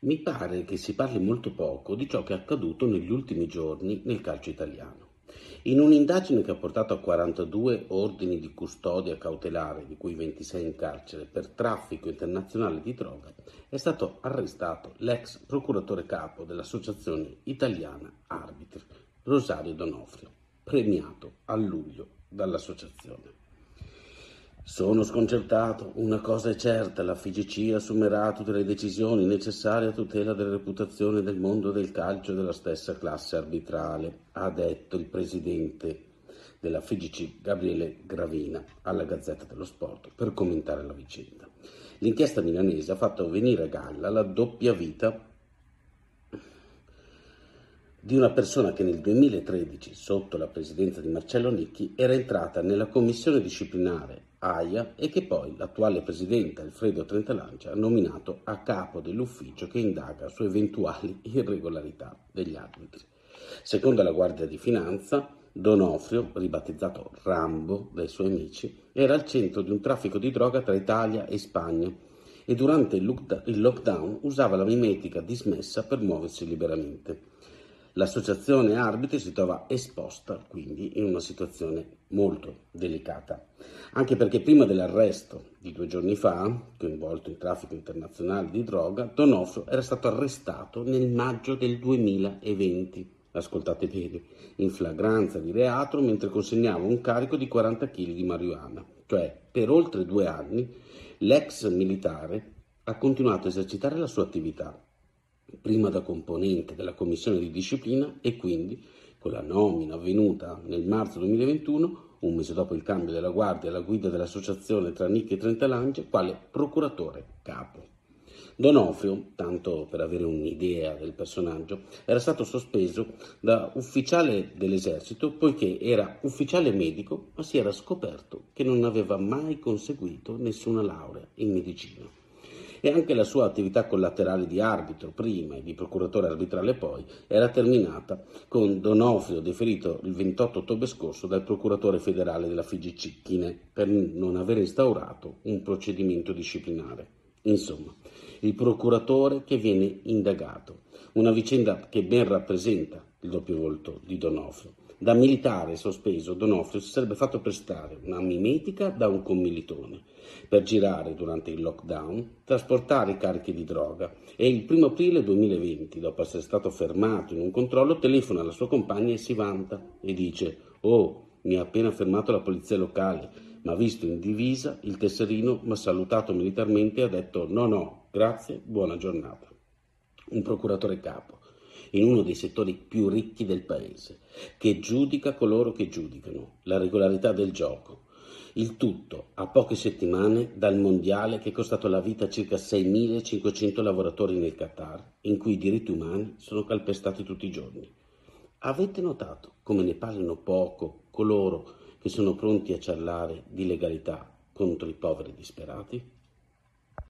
Mi pare che si parli molto poco di ciò che è accaduto negli ultimi giorni nel calcio italiano. In un'indagine che ha portato a 42 ordini di custodia cautelare, di cui 26 in carcere, per traffico internazionale di droga, è stato arrestato l'ex procuratore capo dell'Associazione Italiana Arbitri, Rosario Donofrio, premiato a luglio dall'associazione. Sono sconcertato, una cosa è certa, la FIGC assumerà tutte le decisioni necessarie a tutela della reputazione del mondo del calcio e della stessa classe arbitrale, ha detto il presidente della FIGC Gabriele Gravina alla Gazzetta dello Sport per commentare la vicenda. L'inchiesta milanese ha fatto venire a galla la doppia vita di una persona che nel 2013, sotto la presidenza di Marcello Nicchi, era entrata nella commissione disciplinare AIA e che poi l'attuale presidente Alfredo Trentalancia ha nominato a capo dell'ufficio che indaga su eventuali irregolarità degli arbitri. Secondo la Guardia di Finanza, Donofrio, ribattezzato Rambo dai suoi amici, era al centro di un traffico di droga tra Italia e Spagna e durante il lockdown usava la mimetica dismessa per muoversi liberamente. L'associazione arbitri si trova esposta quindi in una situazione molto delicata, anche perché prima dell'arresto di due giorni fa, coinvolto in traffico internazionale di droga, Donofrio era stato arrestato nel maggio del 2020, ascoltate bene, in flagranza di reato mentre consegnava un carico di 40 kg di marijuana, cioè per oltre due anni l'ex militare ha continuato a esercitare la sua attività prima da componente della commissione di disciplina e quindi con la nomina avvenuta nel marzo 2021, un mese dopo il cambio della guardia alla guida dell'associazione tra Nicchi e Trentalange, quale procuratore capo. Donofrio, tanto per avere un'idea del personaggio, era stato sospeso da ufficiale dell'esercito poiché era ufficiale medico, ma si era scoperto che non aveva mai conseguito nessuna laurea in medicina e anche la sua attività collaterale di arbitro prima e di procuratore arbitrale poi era terminata con Donofrio deferito il 28 ottobre scorso dal procuratore federale della Figi Cicchine per non aver instaurato un procedimento disciplinare. Insomma, il procuratore che viene indagato, una vicenda che ben rappresenta il doppio volto di Donofrio. Da militare sospeso, Donofrio si sarebbe fatto prestare una mimetica da un commilitone per girare durante il lockdown, trasportare carichi di droga e il 1 aprile 2020, dopo essere stato fermato in un controllo, telefona alla sua compagna e si vanta e dice «Oh, mi ha appena fermato la polizia locale, ma visto in divisa il tesserino mi ha salutato militarmente e ha detto no no, grazie, buona giornata». Un procuratore capo in uno dei settori più ricchi del paese, che giudica coloro che giudicano, la regolarità del gioco. Il tutto a poche settimane dal mondiale che è costato la vita a circa 6.500 lavoratori nel Qatar, in cui i diritti umani sono calpestati tutti i giorni. Avete notato come ne parlino poco coloro che sono pronti a ciarlare di legalità contro i poveri disperati?